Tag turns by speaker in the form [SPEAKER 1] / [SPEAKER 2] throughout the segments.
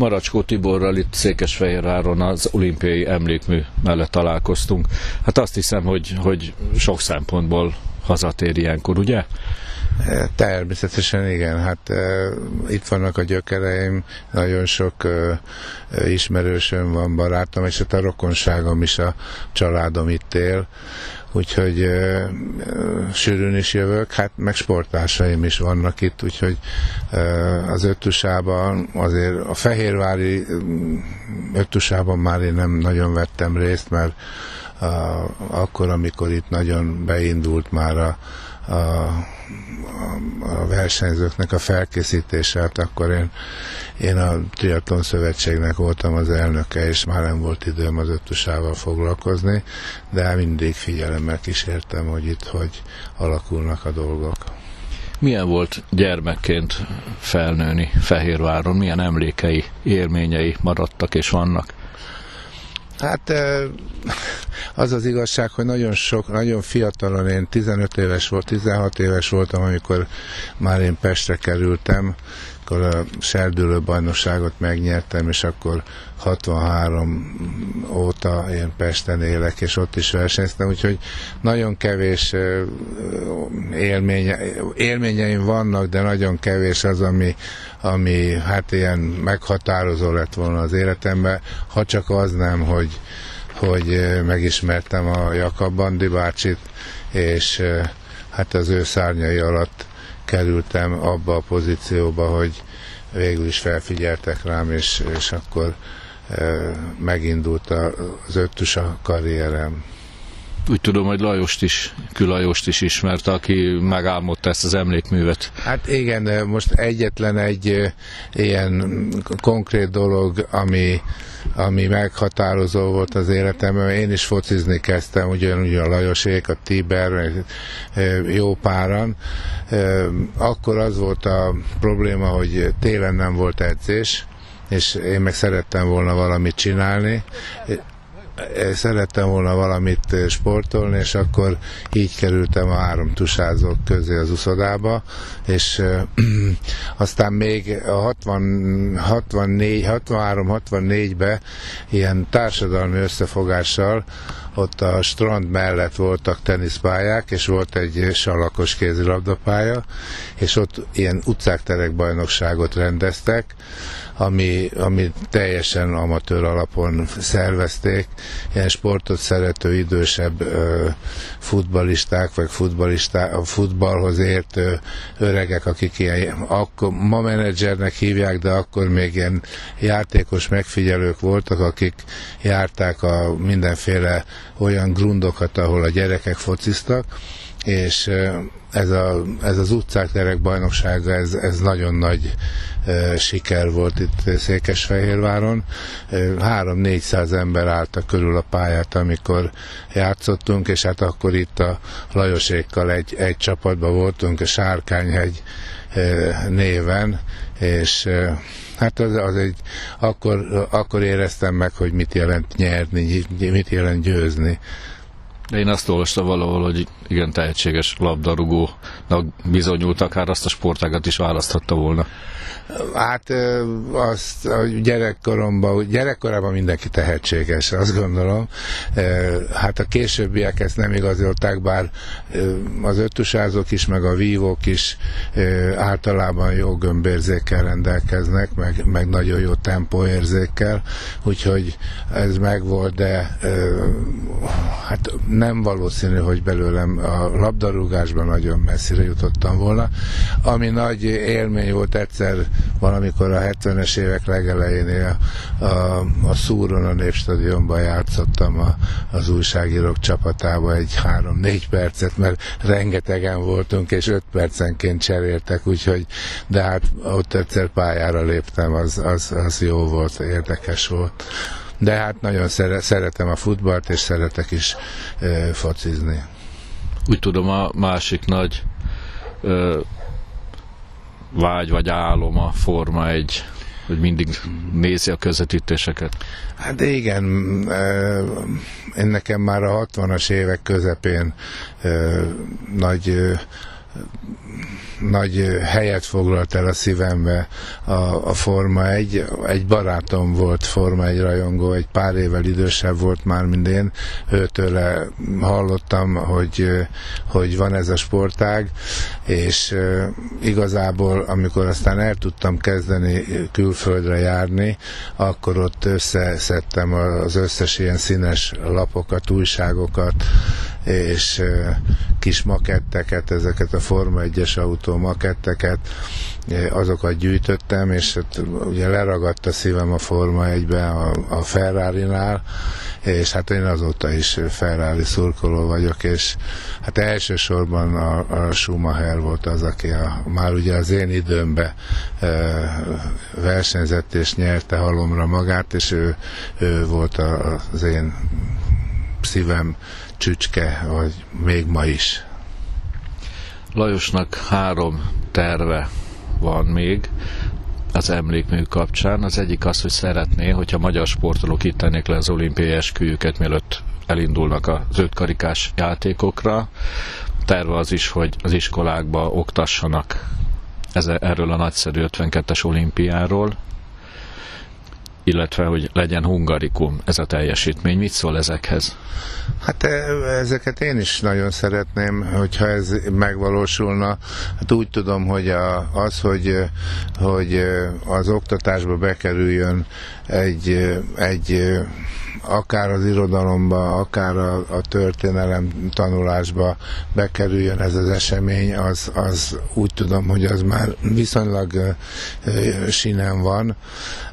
[SPEAKER 1] Maracskó Tiborral itt Székesfehérváron az olimpiai emlékmű mellett találkoztunk. Hát azt hiszem, hogy, hogy sok szempontból hazatér ilyenkor, ugye?
[SPEAKER 2] Természetesen igen, hát uh, itt vannak a gyökereim, nagyon sok uh, ismerősöm van, barátom, és hát a rokonságom is, a családom itt él, úgyhogy uh, sűrűn is jövök, hát meg sportársaim is vannak itt, úgyhogy az öttusában azért a fehérvári öttusában már én nem nagyon vettem részt, mert akkor, amikor itt nagyon beindult már a, a a versenyzőknek a felkészítése, hát akkor én, én a Triathlon Szövetségnek voltam az elnöke, és már nem volt időm az öttusával foglalkozni, de mindig figyelemmel kísértem, hogy itt hogy alakulnak a dolgok.
[SPEAKER 1] Milyen volt gyermekként felnőni Fehérváron? Milyen emlékei, élményei maradtak és vannak?
[SPEAKER 2] Hát az az igazság, hogy nagyon sok, nagyon fiatalon, én 15 éves volt, 16 éves voltam, amikor már én Pestre kerültem, akkor a serdülő bajnokságot megnyertem, és akkor 63 óta én Pesten élek, és ott is versenyztem, úgyhogy nagyon kevés élménye, élményeim vannak, de nagyon kevés az, ami, ami hát ilyen meghatározó lett volna az életemben, ha csak az nem, hogy, hogy megismertem a Jakab Bandi bácsit, és hát az ő szárnyai alatt kerültem abba a pozícióba, hogy végül is felfigyeltek rám, és, és akkor e, megindult az öttusa karrierem.
[SPEAKER 1] Úgy tudom, hogy Lajost is, Külajost is ismerte, aki megálmodta ezt az emlékművet.
[SPEAKER 2] Hát igen, most egyetlen egy ilyen konkrét dolog, ami, ami meghatározó volt az életemben. Én is focizni kezdtem, ugyanúgy a Lajosék, a Tiber, jó páran. Akkor az volt a probléma, hogy télen nem volt edzés, és én meg szerettem volna valamit csinálni, szerettem volna valamit sportolni, és akkor így kerültem a három tusázók közé az uszodába, és aztán még a 60, 64, 63-64-be ilyen társadalmi összefogással ott a strand mellett voltak teniszpályák, és volt egy salakos kézilabdapálya, és ott ilyen utcák bajnokságot rendeztek, ami, ami teljesen amatőr alapon szervezték, ilyen sportot szerető idősebb futbalisták, vagy futbalisták, a futballhoz értő öregek, akik ilyen, akkor, ma menedzsernek hívják, de akkor még ilyen játékos megfigyelők voltak, akik járták a mindenféle olyan grundokat, ahol a gyerekek fociztak, és ez, a, ez az utcák terek bajnoksága, ez, ez nagyon nagy e, siker volt itt Székesfehérváron. Három-négyszáz ember álltak körül a pályát, amikor játszottunk, és hát akkor itt a Lajosékkal egy, egy csapatban voltunk, a Sárkányhegy e, néven, és e, hát az, az egy, akkor, akkor éreztem meg, hogy mit jelent nyerni, mit jelent győzni.
[SPEAKER 1] De én azt olvastam valahol, hogy igen tehetséges labdarúgónak bizonyult, akár azt a sportágat is választhatta volna.
[SPEAKER 2] Hát azt a gyerekkoromban, gyerekkorában mindenki tehetséges, azt gondolom. Hát a későbbiek ezt nem igazolták, bár az öttusázók is, meg a vívók is általában jó gömbérzékkel rendelkeznek, meg, meg nagyon jó tempóérzékkel, úgyhogy ez megvolt, de hát nem valószínű, hogy belőlem a labdarúgásban nagyon messzire jutottam volna. Ami nagy élmény volt egyszer valamikor a 70-es évek legelején a, a, Szúron a Népstadionban játszottam a, az újságírók csapatába egy 3-4 percet, mert rengetegen voltunk, és 5 percenként cseréltek, úgyhogy de hát ott egyszer pályára léptem, az, az, az jó volt, érdekes volt. De hát nagyon szeretem a futballt, és szeretek is focizni.
[SPEAKER 1] Úgy tudom, a másik nagy ö, vágy vagy álom a Forma egy hogy mindig nézi a közvetítéseket?
[SPEAKER 2] Hát igen, én nekem már a 60-as évek közepén nagy nagy helyet foglalt el a szívembe a, a Forma 1. Egy barátom volt Forma 1 rajongó, egy pár évvel idősebb volt már, mint én. Őtőle hallottam, hogy, hogy van ez a sportág, és igazából, amikor aztán el tudtam kezdeni külföldre járni, akkor ott összeszedtem az összes ilyen színes lapokat, újságokat, és kis maketteket, ezeket a Forma 1-es autó maketteket, azokat gyűjtöttem, és hát ugye leragadt a szívem a Forma 1-be a, a Ferrari-nál, és hát én azóta is Ferrari szurkoló vagyok, és hát elsősorban a, a Schumacher volt az, aki a, már ugye az én időmbe e, versenyzett és nyerte halomra magát, és ő, ő volt az én szívem csücske, vagy még ma is.
[SPEAKER 1] Lajosnak három terve van még az emlékmű kapcsán. Az egyik az, hogy szeretné, hogyha magyar sportolók itt tennék le az olimpiai esküjüket, mielőtt elindulnak az ötkarikás játékokra. Terve az is, hogy az iskolákba oktassanak erről a nagyszerű 52-es olimpiáról, illetve hogy legyen hungarikum ez a teljesítmény. Mit szól ezekhez?
[SPEAKER 2] Hát e, ezeket én is nagyon szeretném, hogyha ez megvalósulna. Hát úgy tudom, hogy a, az, hogy, hogy az oktatásba bekerüljön egy, egy akár az irodalomba, akár a, a történelem tanulásba bekerüljön ez az esemény, az, az úgy tudom, hogy az már viszonylag sinem van.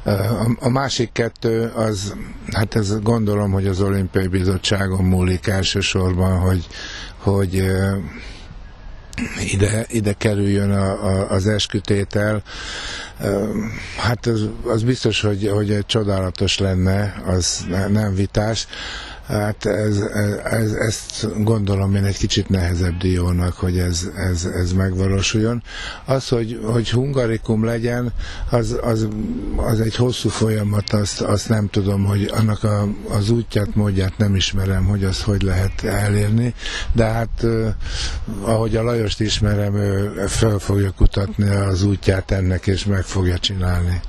[SPEAKER 2] A, a másik kettő, az, hát ez gondolom, hogy az olimpiai bizottságon múlik elsősorban, hogy, hogy ide, ide kerüljön a, a, az eskütétel. Hát az, az biztos, hogy, hogy csodálatos lenne, az nem vitás. Hát ez, ez, ezt gondolom én egy kicsit nehezebb diónak, hogy ez, ez, ez megvalósuljon. Az, hogy, hogy hungarikum legyen, az, az, az egy hosszú folyamat, azt, azt nem tudom, hogy annak a, az útját, módját nem ismerem, hogy azt hogy lehet elérni, de hát ahogy a Lajost ismerem, ő fel fogja kutatni az útját ennek, és meg fogja csinálni.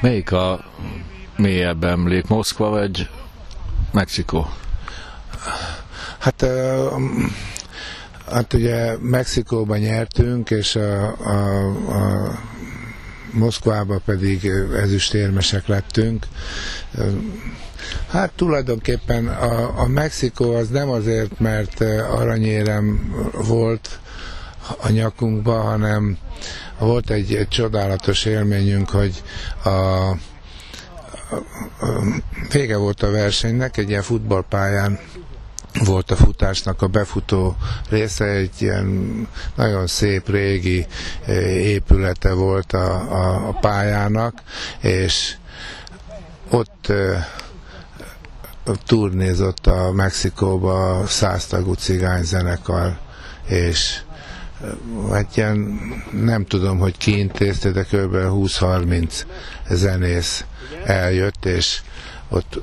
[SPEAKER 1] Melyik a mélyebb emlék, Moszkva vagy Mexikó?
[SPEAKER 2] Hát, hát ugye Mexikóban nyertünk, és a, a, a Moszkvába pedig ezüstérmesek lettünk. Hát tulajdonképpen a, a Mexikó az nem azért, mert aranyérem volt a nyakunkba, hanem volt egy, egy csodálatos élményünk, hogy a vége volt a versenynek, egy ilyen futballpályán volt a futásnak a befutó része, egy ilyen nagyon szép régi eh, épülete volt a, a, a pályának, és ott eh, turnézott a Mexikóba a száztagú cigányzenekar, és hát ilyen, nem tudom, hogy ki intézte, de kb. 20-30 zenész eljött, és ott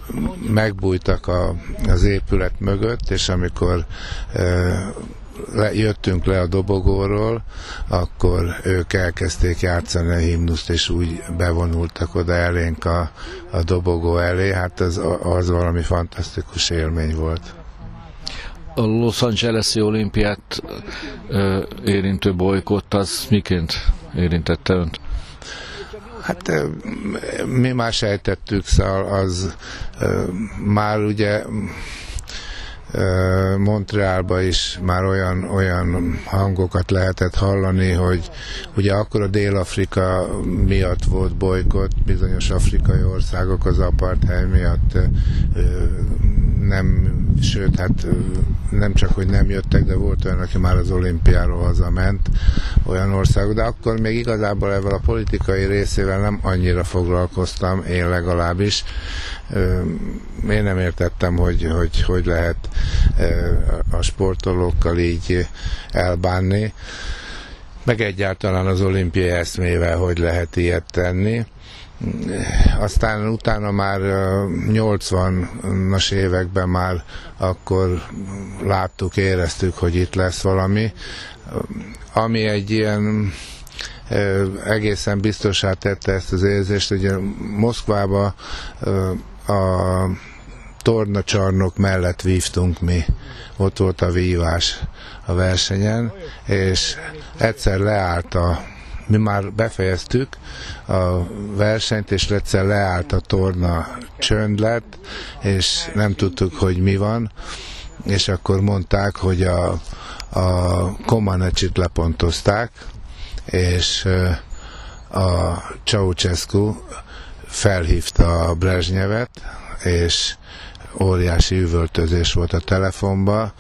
[SPEAKER 2] megbújtak a, az épület mögött, és amikor e, le, jöttünk le a dobogóról, akkor ők elkezdték játszani a himnuszt, és úgy bevonultak oda elénk a, a dobogó elé. Hát az, az valami fantasztikus élmény volt
[SPEAKER 1] a Los Angeles-i olimpiát ö, érintő bolykott, az miként érintette önt?
[SPEAKER 2] Hát mi már sejtettük, szóval az már ugye Montrealba is már olyan, olyan hangokat lehetett hallani, hogy ugye akkor a Dél-Afrika miatt volt bolykott, bizonyos afrikai országok az apartheid miatt nem, sőt, hát nem csak, hogy nem jöttek, de volt olyan, aki már az olimpiáról hazament, olyan országok, de akkor még igazából ezzel a politikai részével nem annyira foglalkoztam, én legalábbis. Én nem értettem, hogy hogy, hogy lehet a sportolókkal így elbánni, meg egyáltalán az olimpiai eszmével, hogy lehet ilyet tenni aztán utána már 80-as években már akkor láttuk, éreztük, hogy itt lesz valami, ami egy ilyen egészen biztosá tette ezt az érzést, hogy Moszkvába a tornacsarnok mellett vívtunk mi. Ott volt a vívás a versenyen, és egyszer leállt a mi már befejeztük a versenyt, és egyszer leállt a torna, csönd lett, és nem tudtuk, hogy mi van, és akkor mondták, hogy a, a Komanecsit lepontozták, és a Ceausescu felhívta a Brezsnyevet, és óriási üvöltözés volt a telefonba,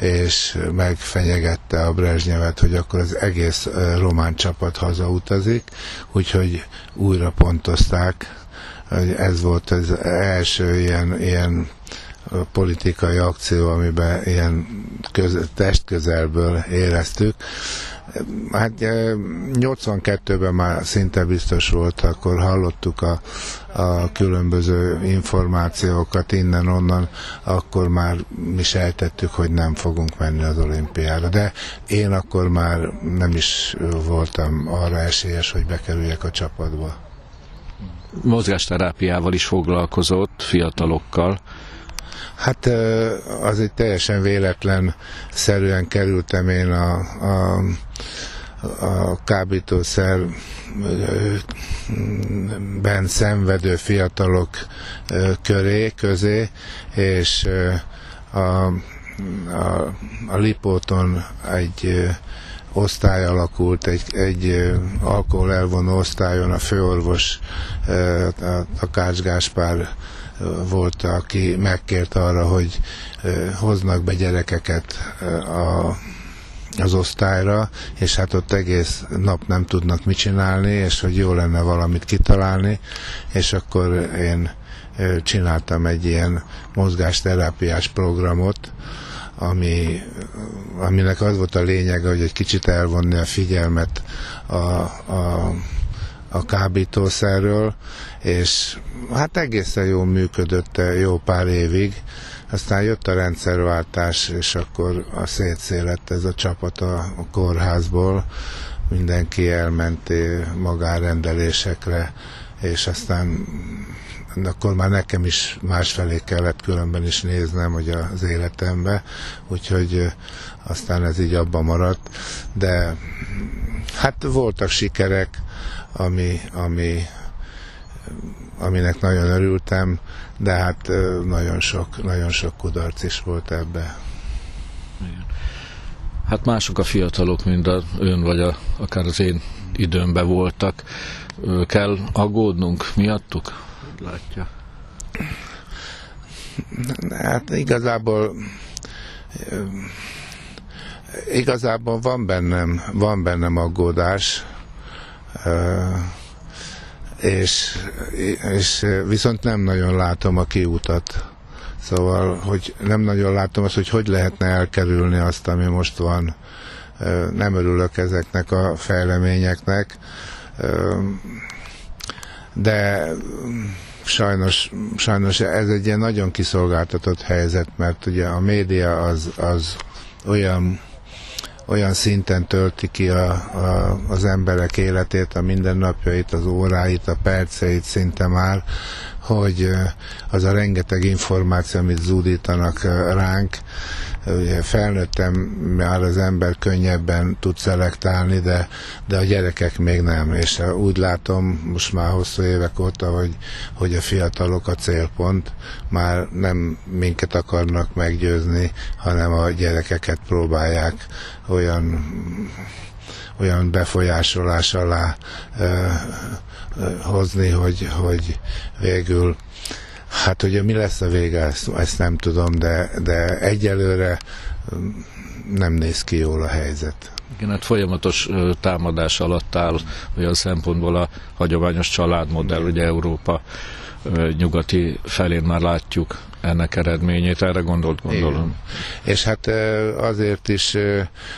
[SPEAKER 2] és megfenyegette a Brezsnyevet, hogy akkor az egész román csapat hazautazik, úgyhogy újra pontozták, ez volt az első ilyen, ilyen politikai akció, amiben ilyen köz, testközelből éreztük. Hát 82-ben már szinte biztos volt, akkor hallottuk a, a különböző információkat innen-onnan, akkor már mi sejtettük, hogy nem fogunk menni az olimpiára. De én akkor már nem is voltam arra esélyes, hogy bekerüljek a csapatba.
[SPEAKER 1] Mozgásterápiával is foglalkozott fiatalokkal.
[SPEAKER 2] Hát az egy teljesen véletlen szerűen kerültem én a, a, a kábítószer szenvedő fiatalok köré, közé, és a, a, a Lipóton egy osztály alakult, egy, egy alkohol elvonó osztályon a főorvos, a Kács Gáspár volt, aki megkért arra, hogy hoznak be gyerekeket a, az osztályra, és hát ott egész nap nem tudnak mit csinálni, és hogy jó lenne valamit kitalálni, és akkor én csináltam egy ilyen mozgásterápiás programot, ami, aminek az volt a lényege, hogy egy kicsit elvonni a figyelmet a, a, a kábítószerről, és hát egészen jól működött jó pár évig, aztán jött a rendszerváltás, és akkor a szétszélett ez a csapat a, kórházból, mindenki elment magárendelésekre, és aztán akkor már nekem is másfelé kellett különben is néznem, hogy az életembe, úgyhogy aztán ez így abban maradt, de hát voltak sikerek, ami, ami, aminek nagyon örültem, de hát nagyon sok, nagyon sok kudarc is volt ebbe.
[SPEAKER 1] Hát mások a fiatalok, mint a ön vagy a, akár az én időmben voltak. Kell aggódnunk miattuk? Látja.
[SPEAKER 2] Hát igazából igazából van bennem, van bennem aggódás, és, és viszont nem nagyon látom a kiutat. Szóval, hogy nem nagyon látom azt, hogy hogy lehetne elkerülni azt, ami most van. Nem örülök ezeknek a fejleményeknek, de sajnos, sajnos ez egy ilyen nagyon kiszolgáltatott helyzet, mert ugye a média az, az olyan olyan szinten tölti ki a, a, az emberek életét, a mindennapjait, az óráit, a perceit szinte már, hogy az a rengeteg információ, amit zúdítanak ránk, ugye felnőttem, már az ember könnyebben tud szelektálni, de, de a gyerekek még nem, és úgy látom most már hosszú évek óta, hogy, hogy a fiatalok a célpont, már nem minket akarnak meggyőzni, hanem a gyerekeket próbálják olyan olyan befolyásolás alá hozni, hogy, hogy végül Hát ugye mi lesz a vége, ezt, ezt nem tudom, de, de egyelőre mm, nem néz ki jól a helyzet.
[SPEAKER 1] Igen, hát folyamatos támadás alatt áll olyan szempontból a hagyományos családmodell, ugye Európa nyugati felén már látjuk ennek eredményét, erre gondolt gondolom. Igen.
[SPEAKER 2] És hát azért is,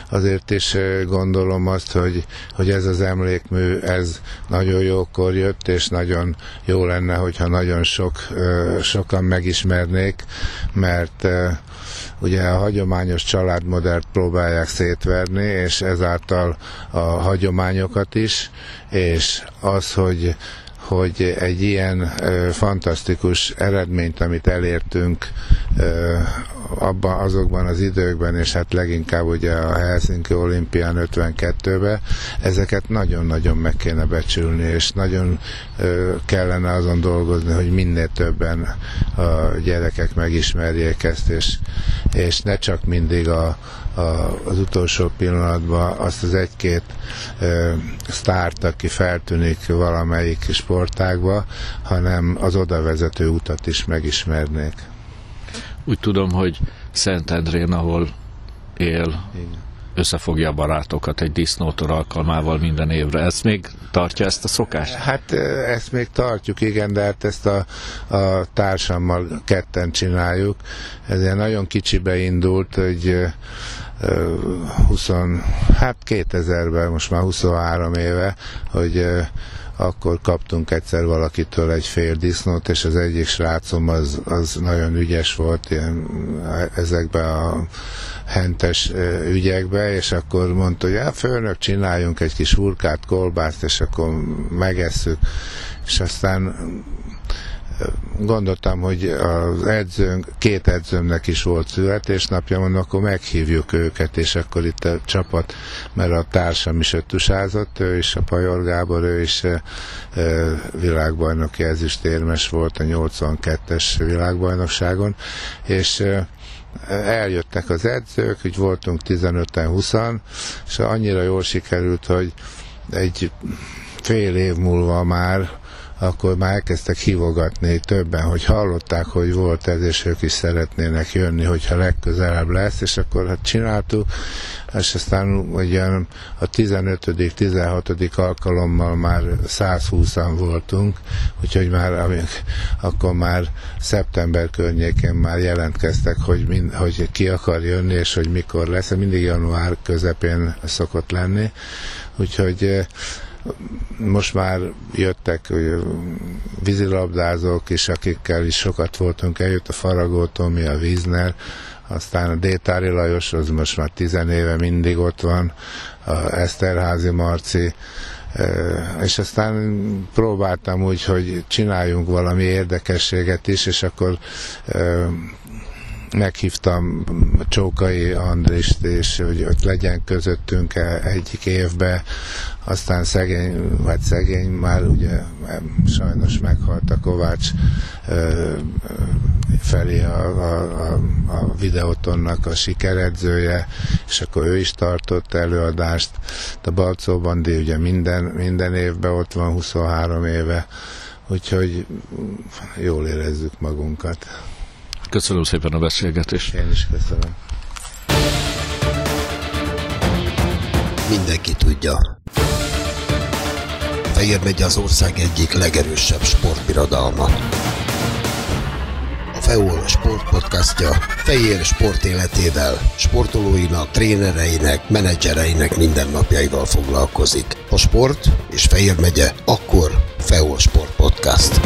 [SPEAKER 2] azért is gondolom azt, hogy, hogy ez az emlékmű, ez nagyon jókor jött, és nagyon jó lenne, hogyha nagyon sok, sokan megismernék, mert ugye a hagyományos családmodellt próbálják szétverni, és ezáltal a hagyományokat is, és az, hogy hogy egy ilyen ö, fantasztikus eredményt, amit elértünk ö, abban, azokban az időkben, és hát leginkább ugye a Helsinki olimpián 52-ben, ezeket nagyon-nagyon meg kéne becsülni, és nagyon ö, kellene azon dolgozni, hogy minél többen a gyerekek megismerjék ezt, és, és ne csak mindig a, a, az utolsó pillanatban azt az egy-két e, sztárt, aki feltűnik valamelyik sportágba, hanem az oda vezető utat is megismernék.
[SPEAKER 1] Úgy tudom, hogy Szentendrén, ahol él, Igen összefogja a barátokat egy disznótor alkalmával minden évre. Ezt még tartja ezt a szokást?
[SPEAKER 2] Hát ezt még tartjuk, igen, de hát ezt a, a társammal ketten csináljuk. Ez ilyen nagyon kicsibe indult, hogy 20, hát 2000-ben, most már 23 éve, hogy akkor kaptunk egyszer valakitől egy fél disznót, és az egyik srácom az, az nagyon ügyes volt ilyen, ezekben a hentes ügyekbe, és akkor mondta, hogy hát főnök, csináljunk egy kis hurkát, kolbászt, és akkor megesszük. És aztán gondoltam, hogy az edzőnk, két edzőmnek is volt születésnapja, mondom, akkor meghívjuk őket, és akkor itt a csapat, mert a társam is öttusázott, ő is, a Pajor Gábor, ő is e, világbajnoki ezüstérmes volt a 82-es világbajnokságon, és e, eljöttek az edzők, úgy voltunk 15-en, 20 és annyira jól sikerült, hogy egy fél év múlva már akkor már elkezdtek hívogatni többen, hogy hallották, hogy volt ez, és ők is szeretnének jönni, hogyha legközelebb lesz, és akkor hát csináltuk, és aztán ugye a 15 16 alkalommal már 120-an voltunk, úgyhogy már amik, akkor már szeptember környékén már jelentkeztek, hogy, mind, hogy ki akar jönni, és hogy mikor lesz, mindig január közepén szokott lenni, úgyhogy most már jöttek vízilabdázók is, akikkel is sokat voltunk, eljött a Faragó Tomi, a Vízner, aztán a Détári Lajos, az most már tizen éve mindig ott van, a Eszterházi Marci, és aztán próbáltam úgy, hogy csináljunk valami érdekességet is, és akkor meghívtam Csókai Andrist, és hogy ott legyen közöttünk egyik évben, aztán szegény, vagy szegény, már ugye sajnos meghalt a Kovács felé a, a, a, a videótonnak a sikeredzője, és akkor ő is tartott előadást. A Balcó Bandi ugye minden, minden évben ott van 23 éve, úgyhogy jól érezzük magunkat.
[SPEAKER 1] Köszönöm szépen a beszélgetést.
[SPEAKER 2] Én is köszönöm.
[SPEAKER 3] Mindenki tudja. Fehér megy az ország egyik legerősebb sportbirodalma. A FEOL sportpodcastja Fehér sport életével, sportolóinak, trénereinek, menedzsereinek mindennapjaival foglalkozik. A sport és Fehér megye akkor FEOL Sport Podcast.